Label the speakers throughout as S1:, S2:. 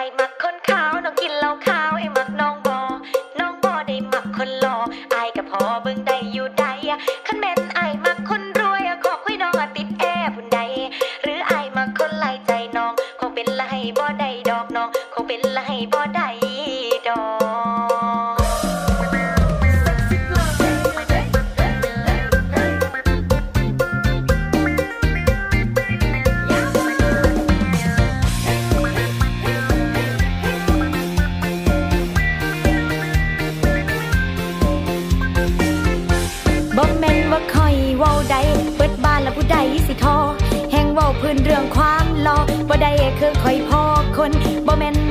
S1: I must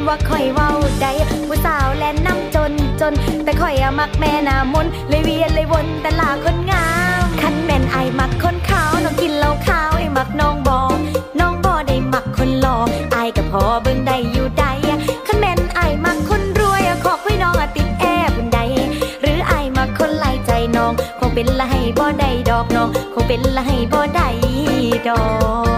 S1: ว่าข่อยเว้าใดผู้สาวแลนน้ำจนจน แต่ข่อยอะมักแม่นามนเลยเวียนเลยวนแต่ลาคนงามคันแม่นไอมักคนขาวน้องกินเหล้าขาวไอมักน้องบอน้องบอได้มักคนหล่อไอกับพอเบิ่งได้อยู่ใดคันแม่นไอมักคนรวยขอคุยน้องติดแอร์บุญใดหรือไอมักคนไล่ใจน้องคงเป็นละให้บ่ได้ดอกน้องคงเป็นละให้บ่ได้ดอก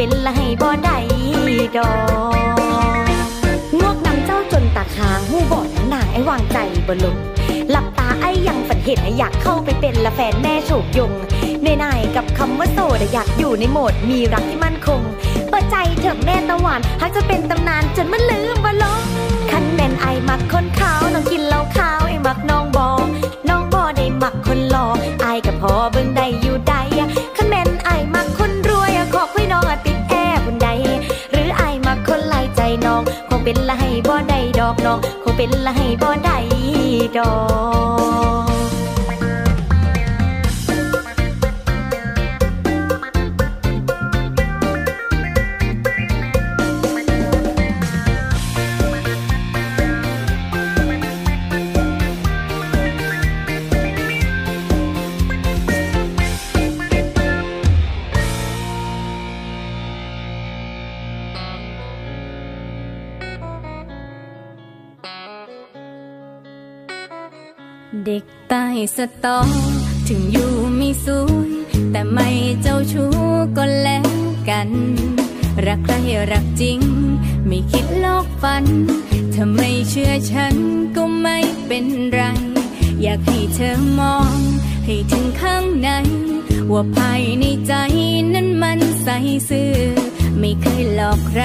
S1: เป็นละให้บ่ได้ดอกงวกนำเจ้าจนตาค้างหูบอดนางไอ้วางใจบ่ลงหลับตาไอ้ยังฝันเห็นไออยากเข้าไปเป็นละแฟนแม่โฉบยงในนายๆกับคำว่าโสดอยากอยู่ในโหมดมีรักที่มั่นคง เปิดใจเถอะแม่ตะวันหากจะเป็นตำนานจนมันลืมว่ลงคันแม่นไอมักคนขาวน้องกินเหล้าขาวไอมักน้องบอน้องบอได้มักคนหล่อไอกับพอเบิ่งได้อยู่ใด น้องเขาเป็นไรบ่ได้ดอก
S2: ใต้สตอ ถึงอยู่ไมีสวย แต่ไม่เจ้าชู้ก็แล้วกัน รักใครรักจริง ไม่คิดลอกฝัน ถ้าไม่เชื่อฉันก็ไม่เป็นไร อยากให้เธอมอง ให้ถึงข้างใน ว่าภายในใจนั้นมันใสซื่อ ไม่เคยหลอกใคร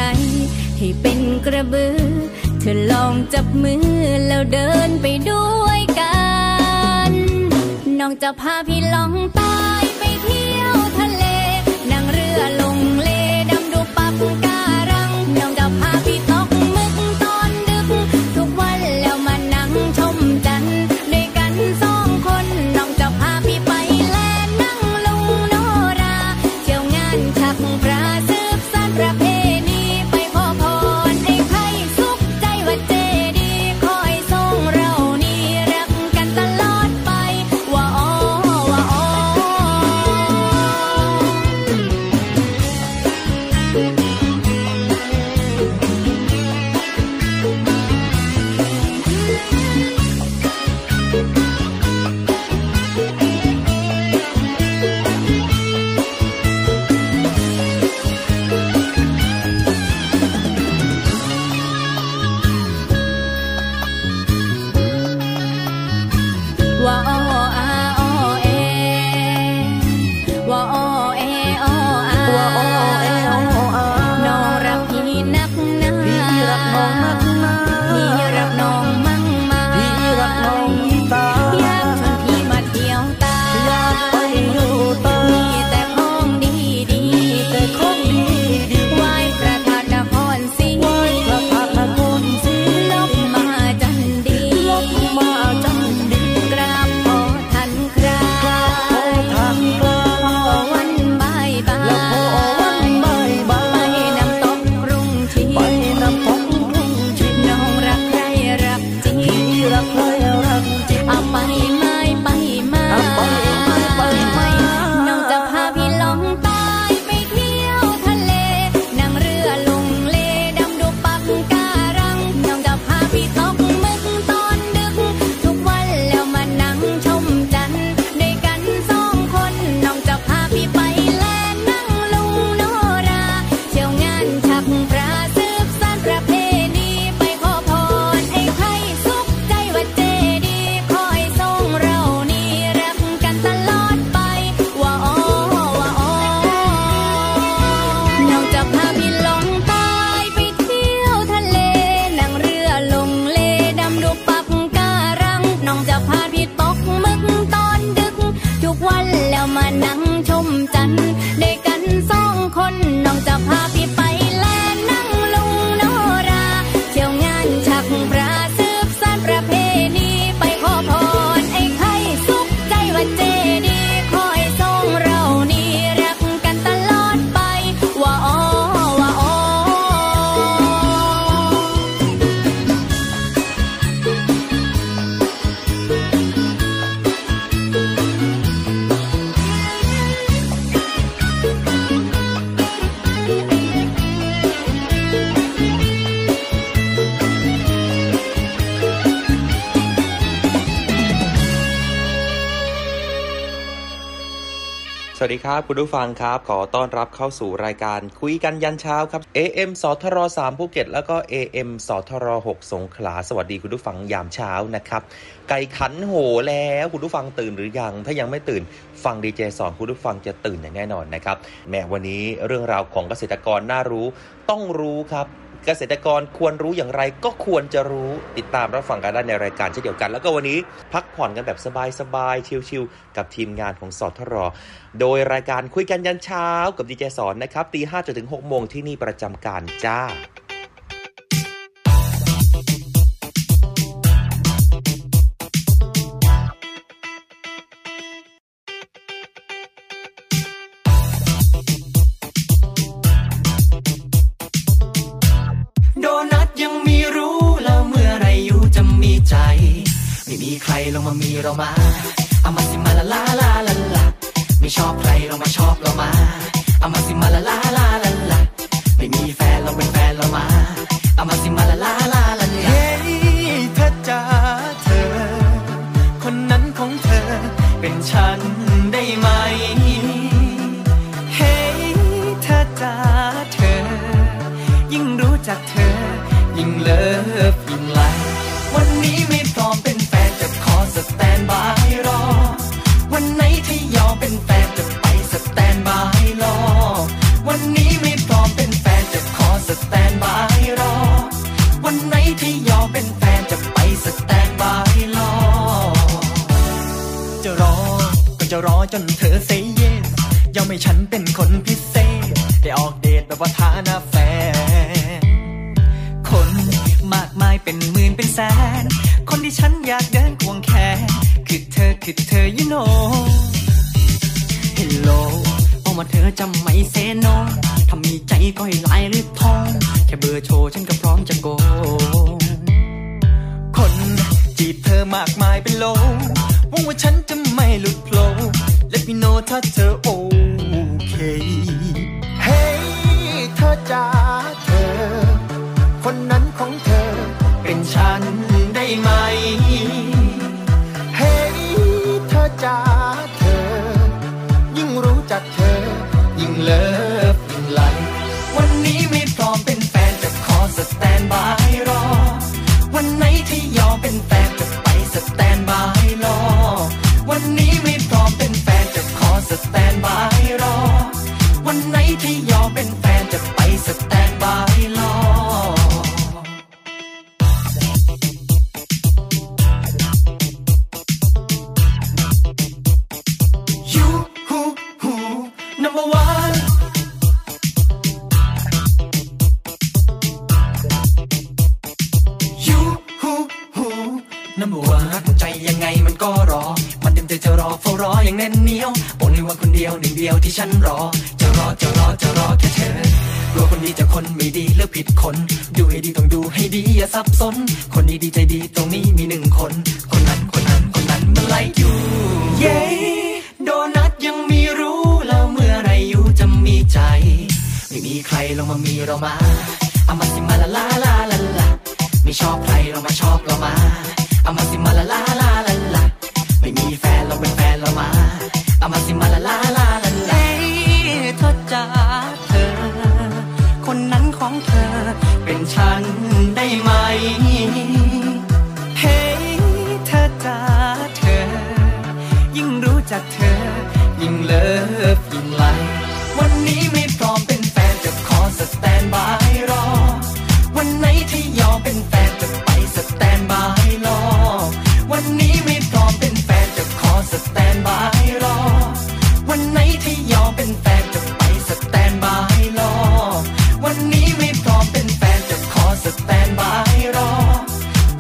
S2: ให้เป็นกระบือ เธอลองจับมือแล้วเดินไปด้วยกัน น้องจะพาพี่ลองใต้ไปเที่ยวทะเล นั่งเรือลงเลดำดูปับกัน ครับคุ
S3: ณผู้ฟังครับ ขอต้อนรับเข้าสู่รายการคุยกันยันเช้าครับ AM สทร3ภูเก็ต แล้วก็ AM สทร6สงขลา สวัสดีคุณผู้ฟังยามเช้านะครับ ไก่ขันโหแล้วคุณผู้ฟังตื่นหรือยัง ถ้ายังไม่ตื่นฟังดีเจสอนคุณผู้ฟังจะตื่นอย่างแน่นอนนะครับแม้วันนี้เรื่องราวของเกษตรกรน่ารู้ต้องรู้ครับ เกษตรกรควรรู้อย่างไรก็ควรจะรู้ติดตามรับฟังกันได้ในรายการเช่นเดียวกัน แล้วก็วันนี้พักผ่อนกันแบบสบายๆชิลๆกับทีมงานของสทรโดยรายการคุยกันยันเช้ากับดีเจสอนนะครับตีห้าจนถึงหกโมงที่นี่ประจำการจ้า
S4: มามีเรามาเอามาสิมาละลาลาลาลาไม่ชอบใครเรามาชอบเรามา ฉันรอ จะรอจะรอจะรอแค่เธอกลัวคนดี
S5: จะ
S4: คนไม่ดีเลือกผิดคน ดูให้ดีต้องดูให้ดีอย่าสับสน คนดีดีใจดีตรงนี้มีหนึ่งคน คนนั้นคนนั้นคนนั้นมันไล่อยู่เย้โดนัทยังมีรู้แล้วเมื่อไรอยู่จะมีใจ ไม่มีใครลงมามีเรามาเอามาสิมาละลาลาลาลาไม่ชอบใครเรามาชอบเรามา สแตนบายรอ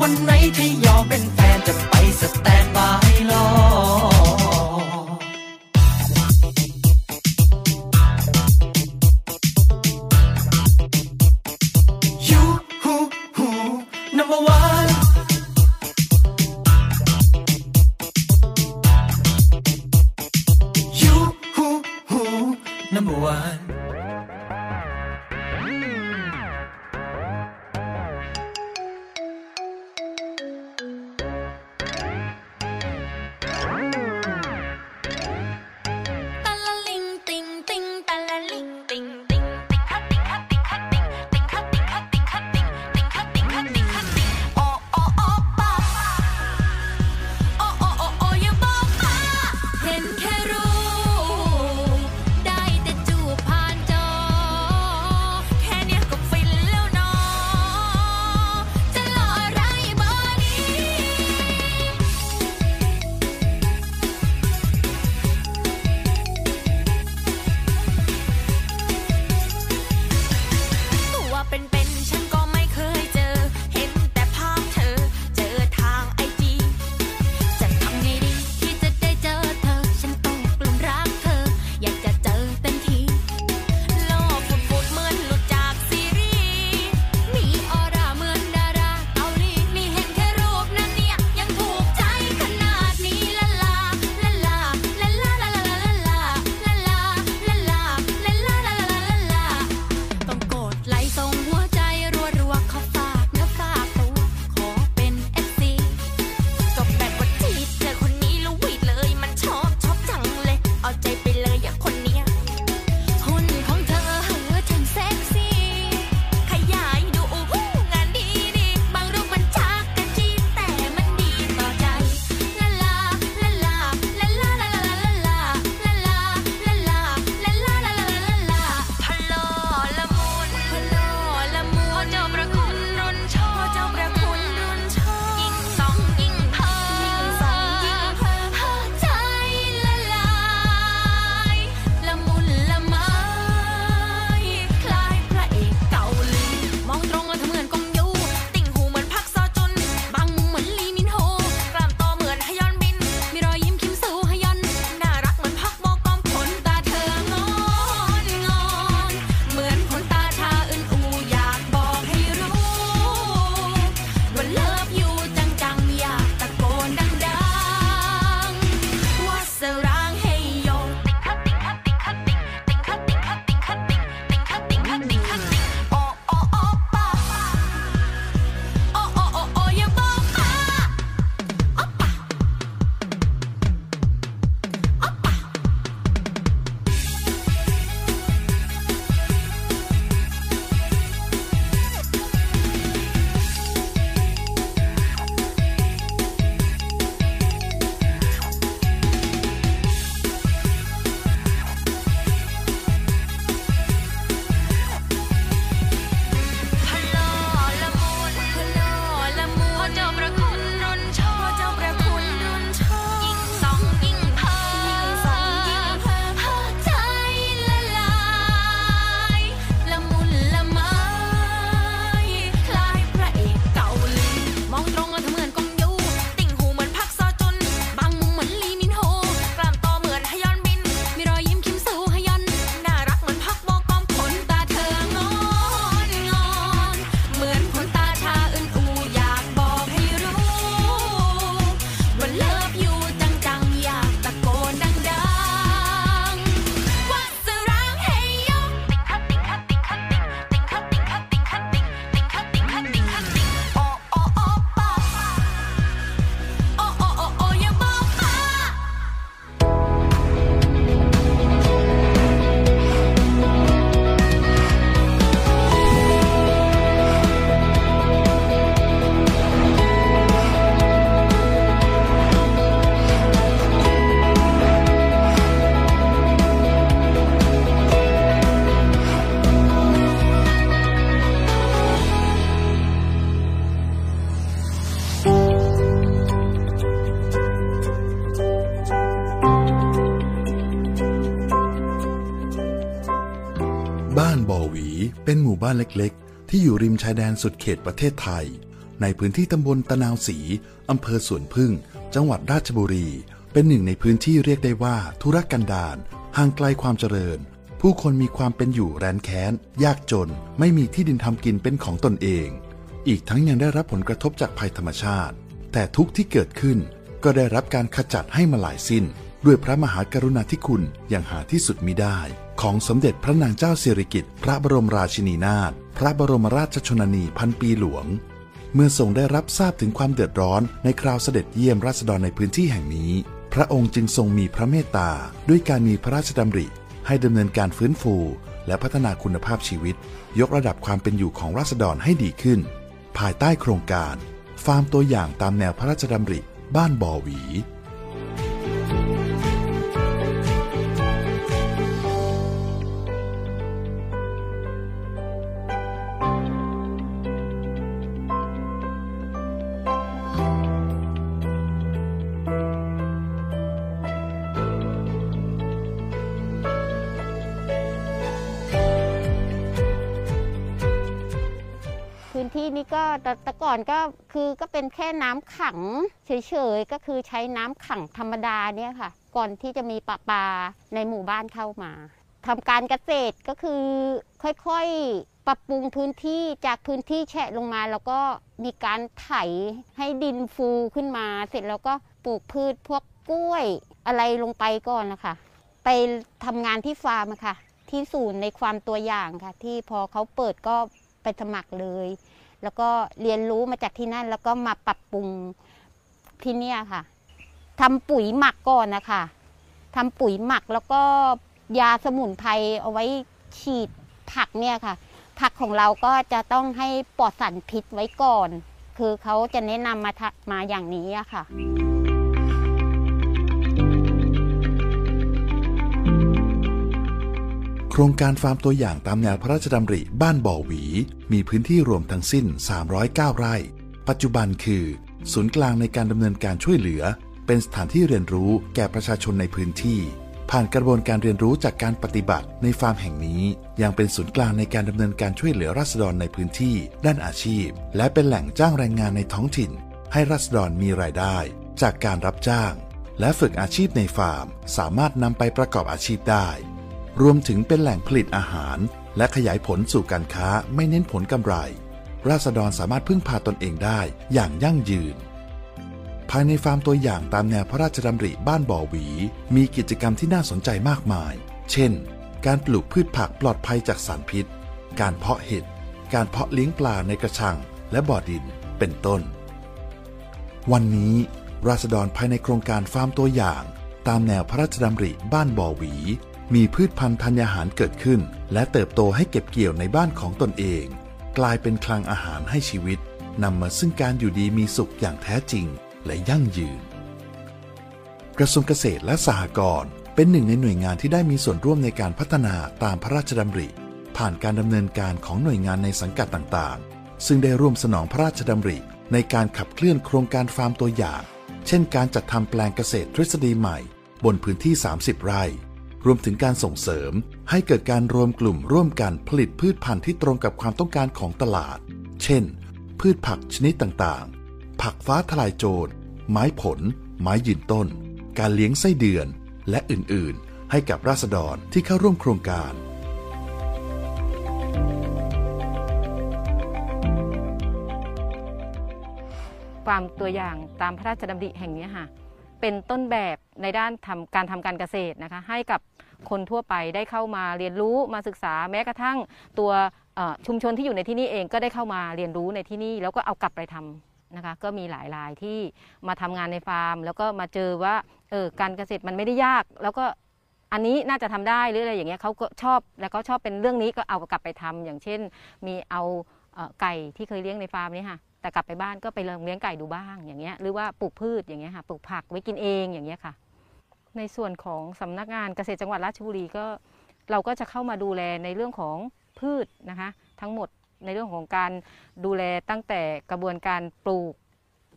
S4: วันไหนที่ยอมเป็นแฟา
S6: นเล็กๆ ที่อยู่ริมชายแดนสุดเขตประเทศไทย ในพื้นที่ตำบลตะนาวศรีอำเภอสวนพึ่ง จังหวัดราชบุรี เป็นหนึ่งในพื้นที่เรียกได้ว่าธุรกันดารห่างไกลความเจริญ ผู้คนมีความเป็นอยู่แรนแค้น ยากจน ไม่มีที่ดินทำกินเป็นของตนเอง อีกทั้งยังได้รับผลกระทบจากภัยธรรมชาติ แต่ทุกที่เกิดขึ้นก็ได้รับการขจัดให้มาหลายสิ้น ด้วยพระมหากรุณาธิคุณอย่างหาที่สุดมิได้ ของสมเด็จพระนางเจ้าสิริกิติ์พระบรมราชินีนาถพระบรมราชชนนีพันปีหลวง เมื่อทรงได้รับทราบถึงความเดือดร้อนในคราวเสด็จเยี่ยมราษฎรในพื้นที่แห่งนี้ พระองค์จึงทรงมีพระเมตตา ด้วยการมีพระราชดำริ ให้ดำเนินการฟื้นฟู และพัฒนาคุณภาพชีวิต ยกระดับความเป็นอยู่ของราษฎรให้ดีขึ้น ภายใต้โครงการ ฟาร์มตัวอย่างตามแนวพระราชดำริ บ้านบ่อหวี
S7: คือก็เป็นแค่น้ำขังเฉยๆก็คือใช้น้ำขังธรรมดาเนี่ยค่ะ ก่อนที่จะมีปลาปลาในหมู่บ้านเข้ามาทำการเกษตรก็คือค่อยๆ ปรับปรุงพื้นที่จากพื้นที่แฉะลงมา แล้วก็มีการไถให้ดินฟูขึ้นมา เสร็จแล้วก็ปลูกพืชพวกกล้วยอะไรลงไปก่อนนะคะไปทำงานที่ฟาร์มอะค่ะ ที่ศูนย์ในความตัวอย่างค่ะ ที่พอเขาเปิดก็ไปสมัครเลย แล้วก็เรียนรู้มาจากที่นั่น แล้วก็มาปรับปรุงที่เนี่ยค่ะทำปุ๋ยหมักก่อนนะคะทำปุ๋ยหมักแล้วก็ยาสมุนไพรเอาไว้ฉีดผักเนี่ยค่ะ ผักของเราก็จะต้องให้ปลอดสารพิษไว้ก่อน คือเขาจะแนะนำมามาอย่างนี้อะค่ะ
S6: โครงการฟาร์มตัวอย่างตามแนวพระราชดำริบ้านบ่อหวี มีพื้นที่รวมทั้งสิ้น 309 ไร่ ปัจจุบันคือ ศูนย์กลางในการดำเนินการช่วยเหลือ เป็นสถานที่เรียนรู้แก่ประชาชนในพื้นที่ ผ่านกระบวนการเรียนรู้จากการปฏิบัติในฟาร์มแห่งนี้ ยังเป็นศูนย์กลางในการดำเนินการช่วยเหลือราษฎรในพื้นที่ ด้านอาชีพ และเป็นแหล่งจ้างแรงงานในท้องถิ่น ให้ราษฎรมีรายได้ จากการรับจ้าง และฝึกอาชีพในฟาร์ม สามารถนำไปประกอบอาชีพได้ รวมถึงเป็นแหล่งผลิตอาหาร และขยายผลสู่การค้าไม่เน้นผลกำไร ราษฎรสามารถพึ่งพาตนเองได้อย่างยั่งยืน ภายในฟาร์มตัวอย่างตามแนวพระราชดำริบ้านบ่อหวี มีกิจกรรมที่น่าสนใจมากมาย เช่น การปลูกพืชผักปลอดภัยจากสารพิษ การเพาะเห็ด การเพาะเลี้ยงปลาในกระชัง และบ่อดิน เป็นต้น วันนี้ราษฎรภายในโครงการฟาร์มตัวอย่าง ตามแนวพระราชดำริบ้านบ่อหวี มีพืชพันธุ์ธัญญาหารเกิดขึ้น และเติบโตให้เก็บเกี่ยวในบ้านของตนเอง กลายเป็นคลังอาหารให้ชีวิตนำมาซึ่งการอยู่ดีมีสุขอย่างแท้จริงและยั่งยืน กระทรวงเกษตรและสหกรณ์เป็นหนึ่งในหน่วยงานที่ได้มีส่วนร่วมในการพัฒนาตามพระราชดำริ ผ่านการดำเนินการของหน่วยงานในสังกัดต่างๆ ซึ่งได้ร่วมสนองพระราชดำริ ในการขับเคลื่อนโครงการฟาร์มตัวอย่าง เช่น การจัดทำแปลงเกษตรทฤษฎีใหม่ บนพื้นที่ 30 ไร่ รวมถึงการส่งเสริม ให้เกิดการรวมกลุ่มร่วมกันผลิตพืชพันธุ์ที่ตรงกับความต้องการของตลาด เช่น พืชผักชนิดต่างๆ ผักฟ้าทลายโจร ไม้ผล ไม้ยืนต้น การเลี้ยงไส้เดือน และอื่นๆ ให้กับราษฎรที่เข้าร่วมโครงการ
S8: ฟามตัวอย่างตามพระราชดำริแห่งนี้ค่ะ เป็นต้นแบบในด้านทำการทำการเกษตรนะคะ ให้กับ คนทั่วไปได้เข้ามาเรียนรู้มาศึกษาแม้กระทั่งตัวชุมชนที่อยู่ในที่นี่เองก็ได้เข้ามาเรียนรู้ในที่นี่ แล้วก็เอากลับไปทำนะคะก็มีหลายรายที่มาทำงานในฟาร์ม แล้วก็มาเจอว่าเออการเกษตรมันไม่ได้ยาก แล้วก็อันนี้น่าจะทำได้หรืออะไรอย่างเงี้ยเขาก็ชอบแล้วก็ชอบเป็นเรื่องนี้ก็เอากลับไปทำอย่างเช่น มีเอาไก่ที่เคยเลี้ยงในฟาร์มนี้ค่ะแต่กลับไปบ้านก็ไปลองเลี้ยงไก่ดูบ้างอย่างเงี้ยหรือว่าปลูกพืชอย่างเงี้ยค่ะปลูกผักไว้กินเองอย่างเงี้ยค่ะ ในส่วนของสำนักงานเกษตรจังหวัดราชบุรีก็เราก็จะเข้ามาดูแลในเรื่องของพืชนะคะทั้งหมดในเรื่องของการดูแลตั้งแต่กระบวนการปลูก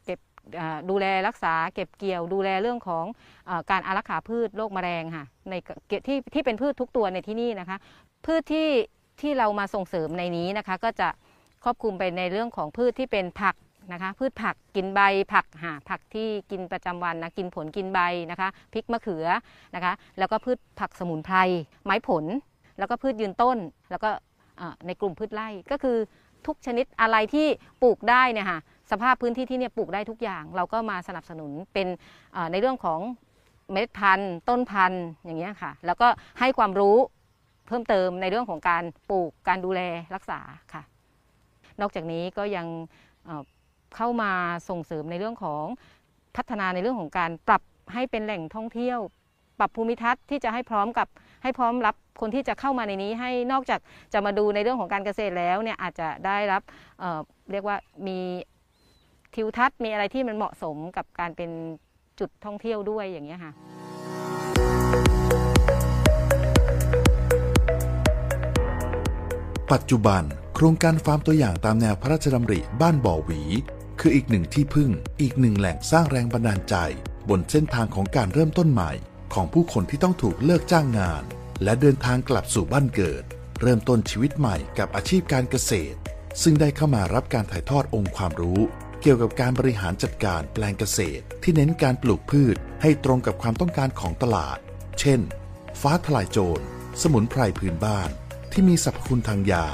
S8: เก็บดูแลรักษาเก็บเกี่ยว ดูแลเรื่องของอการอารักขาพืชโรคแมลงค่ะในที่ที่เป็นพืชทุกตัวในที่นี่นะคะ พืชที่ที่เรามาส่งเสริมในนี้นะคะ ก็จะครอบคลุมไปในเรื่องของพืชที่เป็นผัก นะคะ พืชผักกินใบผักหาผักที่กินประจำวันนะกินผลกินใบนะคะพริกมะเขือนะคะ แล้วก็พืชผักสมุนไพรไม้ผล แล้วก็พืชยืนต้น แล้วก็ในกลุ่มพืชไร่ก็คือทุกชนิดอะไรที่ปลูกได้เนี่ยค่ะสภาพพื้นที่ที่เนี่ยปลูกได้ทุกอย่าง เราก็มาสนับสนุนเป็นในเรื่องของเมล็ดพันธุ์ ต้นพันธุ์อย่างเงี้ยค่ะ แล้วก็ให้ความรู้เพิ่มเติมในเรื่องของการปลูกการดูแลรักษาค่ะ นอกจากนี้ก็ยัง เข้ามาส่งเสริมในเรื่องของพัฒนาในเรื่องของการปรับให้เป็นแหล่งท่องเที่ยว ปรับภูมิทัศน์ที่จะให้พร้อมกับให้พร้อมรับคนที่จะเข้ามาในนี้ให้นอกจากจะมาดูในเรื่องของการเกษตรแล้วเนี่ยอาจจะได้รับเเรียกว่ามีทิวทัศน์มีอะไรที่มันเหมาะสมกับการเป็นจุดท่องเที่ยวด้วยอย่างเงี้ค่ะ
S6: ปัจจุบัน โครงการฟาร์มตัวอย่างตามแนวพระราชดำริบ้านบ่อหวี คืออีกหนึ่งที่พึ่ง อีกหนึ่งแหล่งสร้างแรงบันดาลใจ บนเส้นทางของการเริ่มต้นใหม่ ของผู้คนที่ต้องถูกเลิกจ้างงาน และเดินทางกลับสู่บ้านเกิด เริ่มต้นชีวิตใหม่กับอาชีพการเกษตร ซึ่งได้เข้ามารับการถ่ายทอดองค์ความรู้ เกี่ยวกับการบริหารจัดการแปลงเกษตร ที่เน้นการปลูกพืช ให้ตรงกับความต้องการของตลาด เช่น ฟ้าทลายโจร สมุนไพรพื้นบ้าน ที่มีสรรพคุณทางยา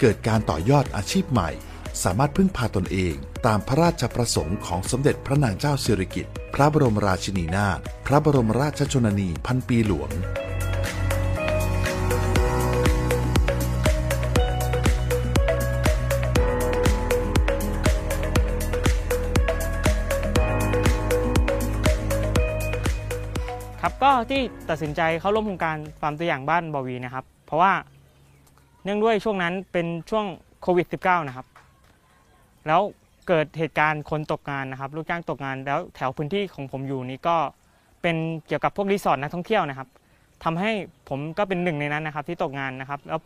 S6: เกิดการต่อยอดอาชีพใหม่ สามารถพึ่งพาตนเอง ตามพระราชประสงค์ของสมเด็จพระนางเจ้าสิริกิติ์พระบรมราชินีนาถพระบรมราชชนนีพันปีหลวง
S9: ครับก็ที่ตัดสินใจเข้าร่วมโครงการฟาร์มตัวอย่างบ้านบอวีนะครับ เพราะว่าเนื่องด้วยช่วงนั้นเป็นช่วงโควิด -19 นะครับ แล้วเกิดเหตุการณ์คนตกงานนะครับลูกจ้างตกงานแล้วแถวพื้นที่ของผมอยู่นี้ก็เป็นเกี่ยวกับพวกรีสอร์ทนักท่องเที่ยวนะครับทำให้ผมก็เป็นหนึ่งในนั้นนะครับ ที่ตกงานนะครับ แล้ว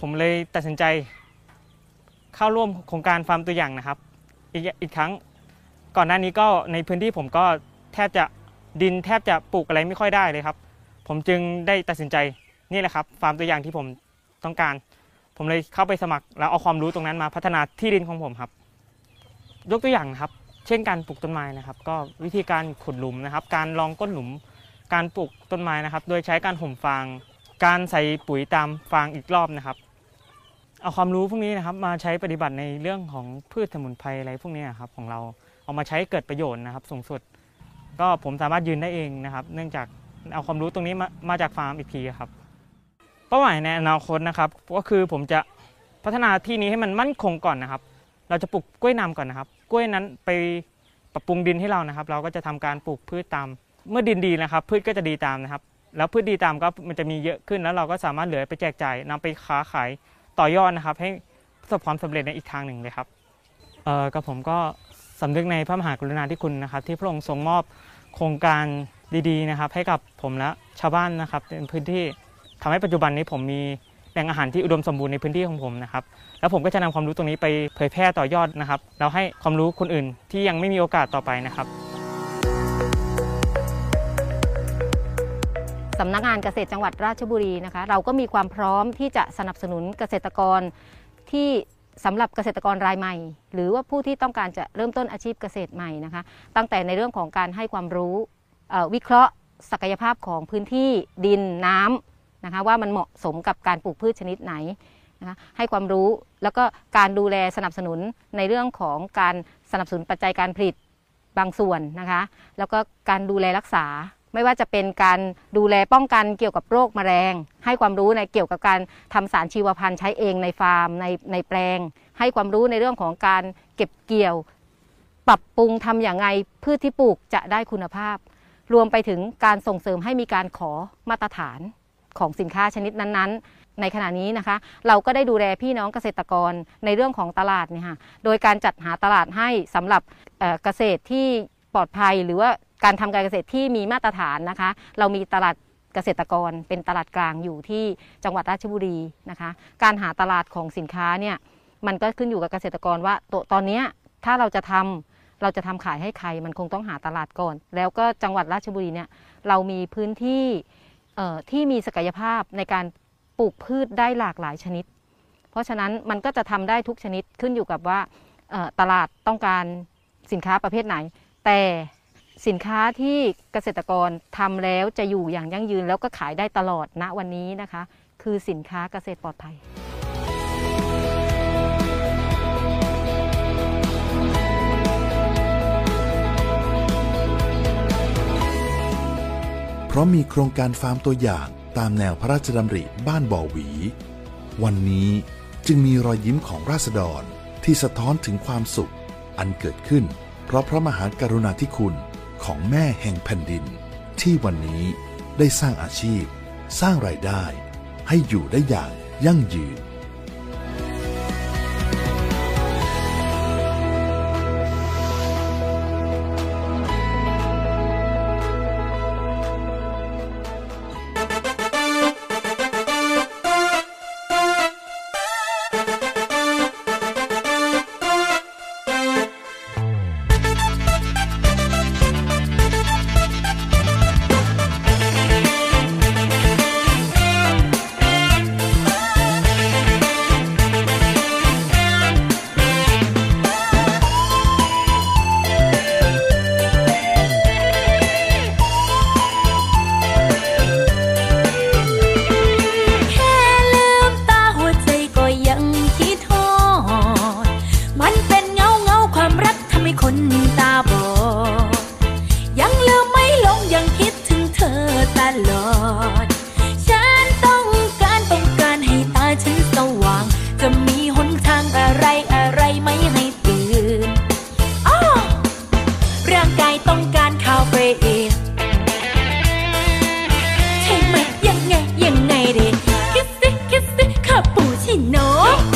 S9: ผมเลยตัดสินใจเข้าร่วมโครงการฟาร์มตัวอย่างนะครับ อีกอีกครั้งก่อนหน้านี้ก็ในพื้นที่ผมก็แทบจะดินแทบจะปลูกอะไรไม่ค่อยได้เลยครับ ผมจึงได้ตัดสินใจนี่แหละครับ ฟาร์มตัวอย่างที่ผมต้องการ ผมเลยเข้าไปสมัครแล้วเอาความรู้ตรงนั้นมาพัฒนาที่ดินของผมครับ ยกตัวอย่างนะครับ เช่นการปลูกต้นไม้นะครับ ก็วิธีการขุดหลุมนะครับ การลองก้นหลุม การปลูกต้นไม้นะครับ โดยใช้การห่มฟาง การใส่ปุ๋ยตามฟางอีกรอบนะครับ เอาความรู้พวกนี้นะครับ มาใช้ปฏิบัติในเรื่องของพืชสมุนไพรอะไรพวกนี้ครับ ของเราเอามาใช้เกิดประโยชน์นะครับ สูงสุด ก็ผมสามารถยืนได้เองนะครับ เนื่องจากเอาความรู้ตรงนี้มามาจากฟาร์มอีกทีครับ เป้าหมายในอนาคตนะครับ ก็คือผมจะพัฒนาที่นี้ให้มันมั่นคงก่อนนะครับ เราจะปลูกกล้วยนำก่อนนะครับ กล้วยนั้นไปปรับปรุงดินให้เรานะครับ เราก็จะทำการปลูกพืชตาม เมื่อดินดีนะครับ พืชก็จะดีตามนะครับ แล้วพืชดีตามก็มันจะมีเยอะขึ้นแล้วเราก็สามารถเหลือไปแจกจ่ายนำไปค้าขายต่อยอดนะครับ ให้ประสบความสำเร็จในอีกทางหนึ่งเลยครับเออกับผมก็สำนึกในพระมหากรุณาธิคุณนะครับ ที่พระองค์ทรงมอบโครงการดีๆนะครับ ให้กับผมและชาวบ้านนะครับในพื้นที่ ทำให้ปัจจุบันนี้ผมมีแหล่งอาหารที่อุดมสมบูรณ์ในพื้นที่ของผมนะครับ แล้วผมก็จะนำความรู้ตรงนี้ไปเผยแพร่ต่อยอดนะครับแล้วให้ความรู้คนอื่นที่ยังไม่มีโอกาสต่อไปนะครับ
S8: สำนักงานเกษตรจังหวัดราชบุรีนะคะ เราก็มีความพร้อมที่จะสนับสนุนเกษตรกรที่สำหรับเกษตรกรรายใหม่ หรือว่าผู้ที่ต้องการจะเริ่มต้นอาชีพเกษตรใหม่นะคะ ตั้งแต่ในเรื่องของการให้ความรู้วิเคราะห์ศักยภาพของพื้นที่ดินน้ำ นะคะว่ามันเหมาะสมกับการปลูกพืชชนิดไหนนะคะให้ความรู้แล้วก็การดูแลสนับสนุนในเรื่องของการสนับสนุนปัจจัยการผลิตบางส่วนนะคะแล้วก็การดูแลรักษา ไม่ว่าจะเป็นการดูแลป้องกันเกี่ยวกับโรคแมลงให้ความรู้ในเกี่ยวกับการทำสารชีวพันธุ์ใช้เองในฟาร์มในในแปลง ให้ความรู้ในเรื่องของการเก็บเกี่ยว ปรับปรุงทำอย่างไรพืชที่ปลูกจะได้คุณภาพ รวมไปถึงการส่งเสริมให้มีการขอมาตรฐาน ของสินค้าชนิดนั้นๆ ในขณะนี้นะคะ เราก็ได้ดูแลพี่น้องเกษตรกรในเรื่องของตลาดเนี่ยค่ะโดยการจัดหาตลาดให้สำหรับเกษตรที่ปลอดภัย หรือว่าการทำการเกษตรที่มีมาตรฐานนะคะ เรามีตลาดเกษตรกรเป็นตลาดกลางอยู่ที่จังหวัดราชบุรีนะคะ การหาตลาดของสินค้าเนี่ยมันก็ขึ้นอยู่กับเกษตรกรว่าตตอนนี้ถ้าเราจะทำเราจะทำขายให้ใครมันคงต้องหาตลาดก่อน แล้วก็จังหวัดราชบุรีเนี่ยเรามีพื้นที่ ที่มีศักยภาพในการปลูกพืชได้หลากหลายชนิด เพราะฉะนั้นมันก็จะทำได้ทุกชนิดขึ้นอยู่กับว่าตลาดต้องการสินค้าประเภทไหน แต่สินค้าที่เกษตรกรทำแล้วจะอยู่อย่างยั่งยืนแล้วก็ขายได้ตลอดณวันนี้นะคะ คือสินค้าเกษตรปลอดภัย
S2: พราะมีโครงการฟาร์มตัวอย่างตามแนวพระราชดำริบ้านบ่อหวี วันนี้จึงมีรอยยิ้มของราษฎรที่สะท้อนถึงความสุข อันเกิดขึ้น เพราะพระมหากรุณาธิคุณของแม่แห่งแผ่นดิน ที่วันนี้ได้สร้างอาชีพ สร้างรายได้ ให้อยู่ได้อย่า
S10: งยั่งยืน ชิ
S11: โนะ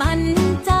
S12: ปั่นใจ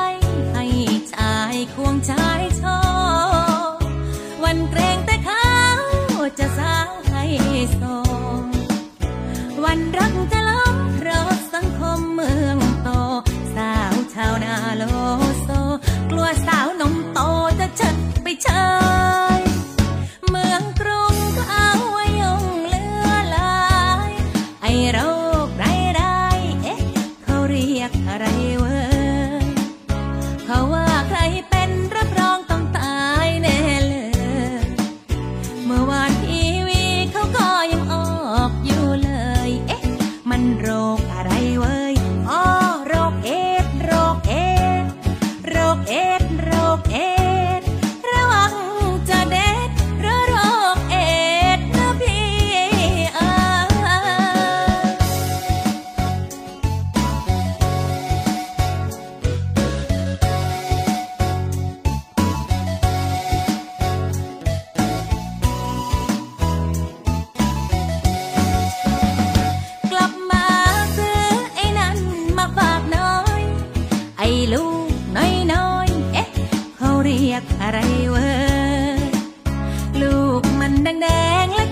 S12: นแดงแดงและ